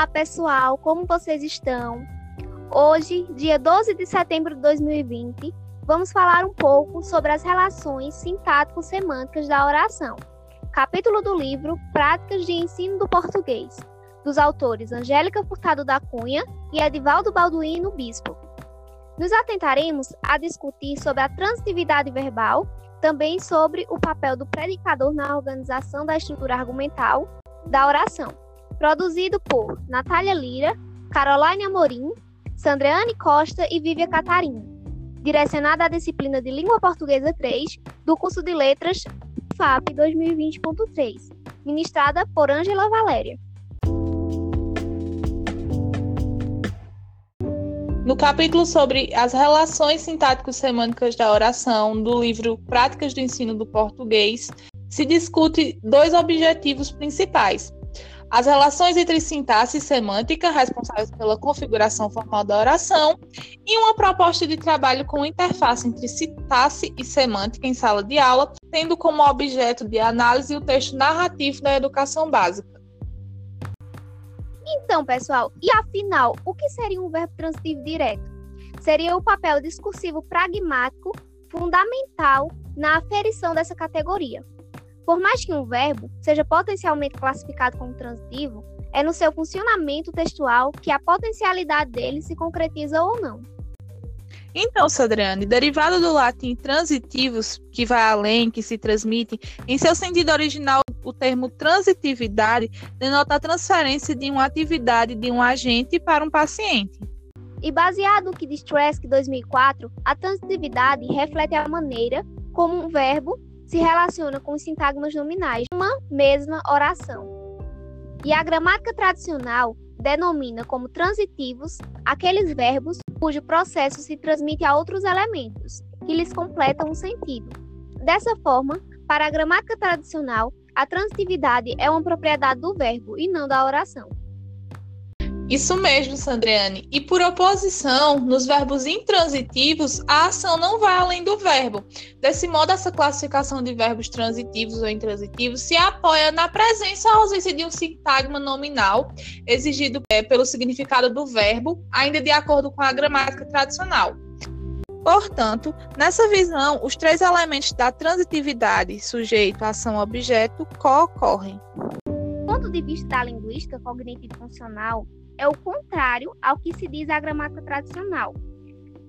Olá, pessoal, como vocês estão? Hoje, dia 12 de setembro de 2020, vamos falar um pouco sobre as relações sintático-semânticas da oração. Capítulo do livro Práticas de Ensino do Português, dos autores Angélica Furtado da Cunha e Edivaldo Balduino Bispo. Nos atentaremos a discutir sobre a transitividade verbal, também sobre o papel do predicador na organização da estrutura argumental da oração produzido por Natália Lira, Caroline Amorim, Sandreane Costa e Vívia Catarina. Direcionada à disciplina de Língua Portuguesa 3 do curso de Letras FAP 2020.3, ministrada por Ângela Valéria. No capítulo sobre as relações sintático-semânticas da oração do livro Práticas do Ensino do Português, se discute dois objetivos principais: as relações entre sintaxe e semântica, responsáveis pela configuração formal da oração, e uma proposta de trabalho com interface entre sintaxe e semântica em sala de aula, tendo como objeto de análise o texto narrativo da educação básica. Então, pessoal, e afinal, o que seria um verbo transitivo direto? Seria o papel discursivo pragmático fundamental na aferição dessa categoria. Por mais que um verbo seja potencialmente classificado como transitivo, é no seu funcionamento textual que a potencialidade dele se concretiza ou não. Então, Sadriane, derivado do latim transitivos, que vai além, que se transmitem, em seu sentido original, o termo transitividade denota a transferência de uma atividade de um agente para um paciente. E baseado no que diz Trask 2004, a transitividade reflete a maneira como um verbo se relaciona com os sintagmas nominais de uma mesma oração. E a gramática tradicional denomina como transitivos aqueles verbos cujo processo se transmite a outros elementos, que lhes completam o sentido. Dessa forma, para a gramática tradicional, a transitividade é uma propriedade do verbo e não da oração. Isso mesmo, Sandriane. E por oposição, nos verbos intransitivos, a ação não vai além do verbo. Desse modo, essa classificação de verbos transitivos ou intransitivos se apoia na presença ou ausência de um sintagma nominal exigido é, pelo significado do verbo, ainda de acordo com a gramática tradicional. Portanto, nessa visão, os três elementos da transitividade, sujeito, ação, objeto, co-ocorrem. Do ponto de vista da linguística cognitivo-funcional, é o contrário ao que se diz a gramática tradicional,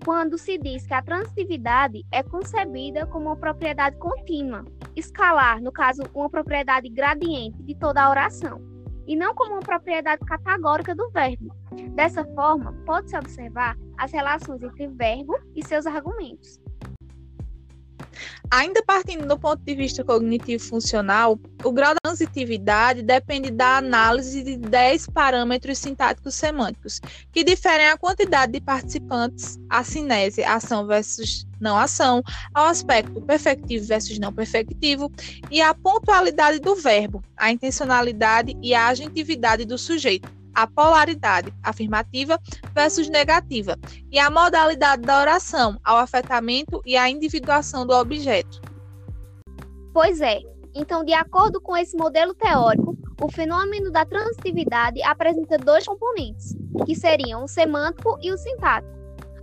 quando se diz que a transitividade é concebida como uma propriedade contínua, escalar, no caso, uma propriedade gradiente de toda a oração, e não como uma propriedade categórica do verbo. Dessa forma, pode-se observar as relações entre verbo e seus argumentos. Ainda partindo do ponto de vista cognitivo-funcional, o grau da transitividade depende da análise de 10 parâmetros sintáticos semânticos, que diferem a quantidade de participantes, a cinésia, ação versus não ação, ao aspecto perfectivo versus não perfectivo e a pontualidade do verbo, a intencionalidade e a agentividade do sujeito a polaridade afirmativa versus negativa e a modalidade da oração ao afetamento e à individuação do objeto. Pois é. Então, de acordo com esse modelo teórico, o fenômeno da transitividade apresenta dois componentes, que seriam o semântico e o sintático.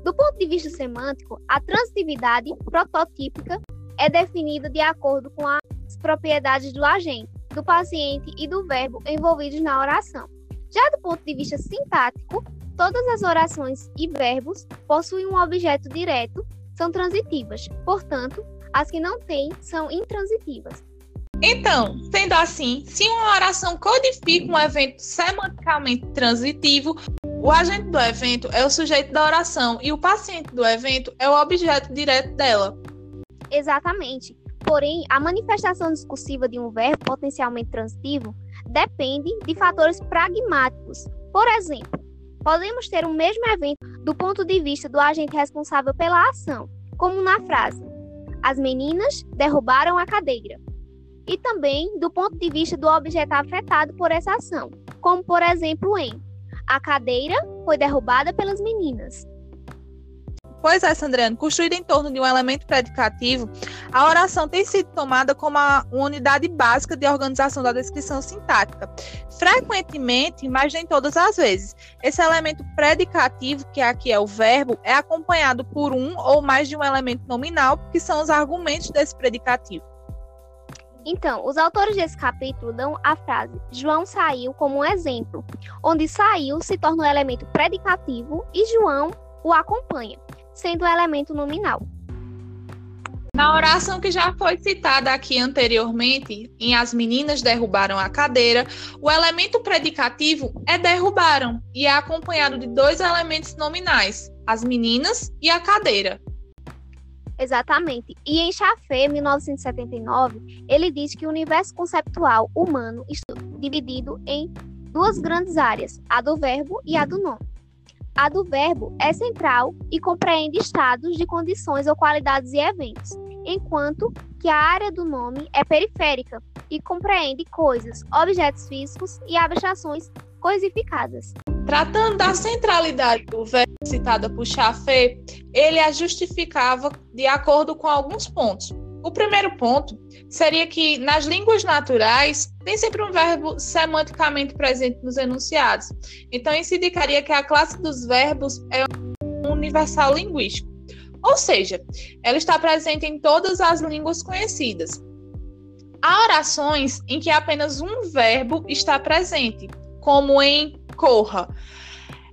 Do ponto de vista semântico, a transitividade prototípica é definida de acordo com as propriedades do agente, do paciente e do verbo envolvidos na oração. Já do ponto de vista sintático, todas as orações e verbos possuem um objeto direto, são transitivas. Portanto, as que não têm são intransitivas. Então, sendo assim, se uma oração codifica um evento semanticamente transitivo, o agente do evento é o sujeito da oração e o paciente do evento é o objeto direto dela. Exatamente. Porém, a manifestação discursiva de um verbo potencialmente transitivo depende de fatores pragmáticos. Por exemplo, podemos ter o mesmo evento do ponto de vista do agente responsável pela ação, como na frase: As meninas derrubaram a cadeira. E também do ponto de vista do objeto afetado por essa ação, como por exemplo em: A cadeira foi derrubada pelas meninas. Pois é, Sandriano, construída em torno de um elemento predicativo, a oração tem sido tomada como uma unidade básica de organização da descrição sintática. Frequentemente, mas nem todas as vezes, esse elemento predicativo, que aqui é o verbo, é acompanhado por um ou mais de um elemento nominal, que são os argumentos desse predicativo. Então, os autores desse capítulo dão a frase João saiu como um exemplo, onde saiu se torna um elemento predicativo e João o acompanha sendo o elemento nominal. Na oração que já foi citada aqui anteriormente, em As meninas derrubaram a cadeira, o elemento predicativo é derrubaram e é acompanhado de dois elementos nominais, as meninas e a cadeira. Exatamente. E em Chaffé, 1979, ele diz que o universo conceptual humano está dividido em duas grandes áreas, a do verbo e a do nome. A do verbo é central e compreende estados de condições ou qualidades e eventos, enquanto que a área do nome é periférica e compreende coisas, objetos físicos e abstrações coisificadas. Tratando da centralidade do verbo citada por Chaffé, ele a justificava de acordo com alguns pontos. O primeiro ponto seria que nas línguas naturais tem sempre um verbo semanticamente presente nos enunciados. Então, isso indicaria que a classe dos verbos é um universal linguístico. Ou seja, ela está presente em todas as línguas conhecidas. Há orações em que apenas um verbo está presente, como em corra.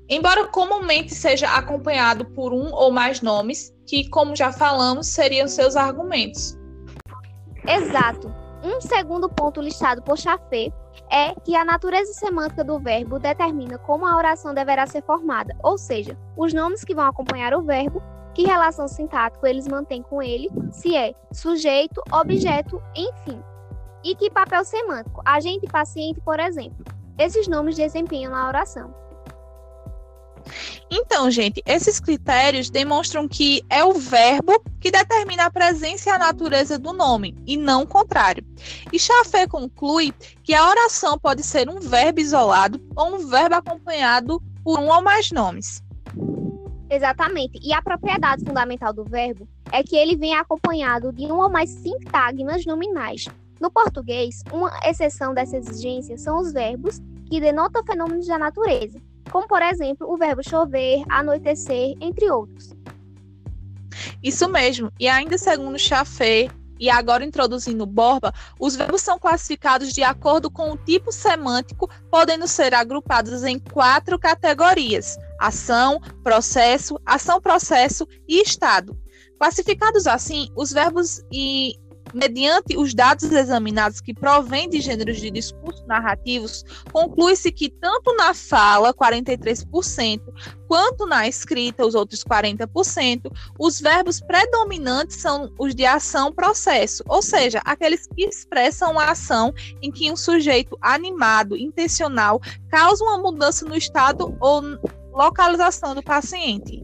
Embora comumente seja acompanhado por um ou mais nomes, que, como já falamos, seriam seus argumentos. Exato. Um segundo ponto listado por Chaffé é que a natureza semântica do verbo determina como a oração deverá ser formada, ou seja, os nomes que vão acompanhar o verbo, que relação sintática eles mantêm com ele, se é sujeito, objeto, enfim. E que papel semântico, agente e paciente, por exemplo. Esses nomes desempenham na oração. Então, gente, esses critérios demonstram que é o verbo que determina a presença e a natureza do nome, e não o contrário. E Chafé conclui que a oração pode ser um verbo isolado ou um verbo acompanhado por um ou mais nomes. Exatamente. E a propriedade fundamental do verbo é que ele vem acompanhado de um ou mais sintagmas nominais. No português, uma exceção dessa exigência são os verbos que denotam fenômenos da natureza, como por exemplo o verbo chover, anoitecer, entre outros. Isso mesmo, e ainda segundo Chaffé, e agora introduzindo Borba, os verbos são classificados de acordo com o tipo semântico, podendo ser agrupados em quatro categorias: ação, processo, ação-processo e estado. Classificados assim, os verbos e mediante os dados examinados que provêm de gêneros de discurso narrativos, conclui-se que tanto na fala, 43%, quanto na escrita, os outros 40%, os verbos predominantes são os de ação-processo, ou seja, aqueles que expressam a ação em que um sujeito animado, intencional, causa uma mudança no estado ou localização do paciente.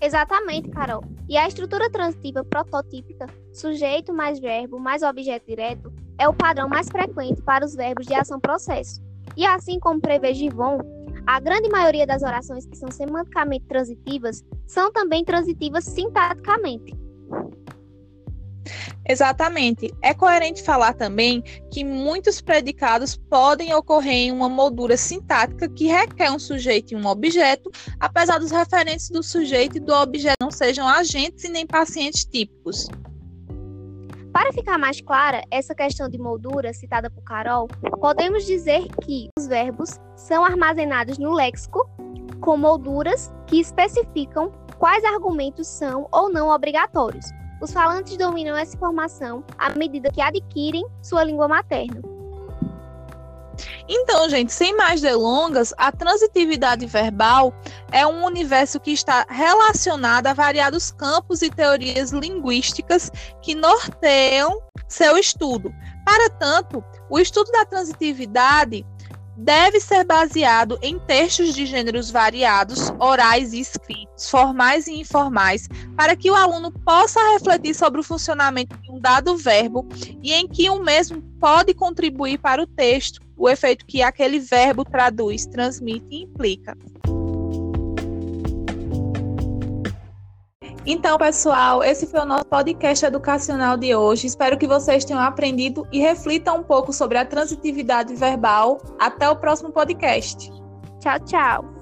Exatamente, Carol. E a estrutura transitiva prototípica, sujeito mais verbo mais objeto direto, é o padrão mais frequente para os verbos de ação-processo. E assim como prevê Givon, a grande maioria das orações que são semanticamente transitivas são também transitivas sintaticamente. Exatamente. É coerente falar também que muitos predicados podem ocorrer em uma moldura sintática que requer um sujeito e um objeto, apesar dos referentes do sujeito e do objeto não sejam agentes e nem pacientes típicos. Para ficar mais clara essa questão de moldura citada por Carol, podemos dizer que os verbos são armazenados no léxico com molduras que especificam quais argumentos são ou não obrigatórios, os falantes dominam essa informação à medida que adquirem sua língua materna. Então, gente, sem mais delongas, a transitividade verbal é um universo que está relacionado a variados campos e teorias linguísticas que norteiam seu estudo. Para tanto, o estudo da transitividade deve ser baseado em textos de gêneros variados, orais e escritos, formais e informais, para que o aluno possa refletir sobre o funcionamento de um dado verbo e em que o mesmo pode contribuir para o texto, o efeito que aquele verbo traduz, transmite e implica. Então, pessoal, esse foi o nosso podcast educacional de hoje. Espero que vocês tenham aprendido e reflitam um pouco sobre a transitividade verbal. Até o próximo podcast. Tchau, tchau.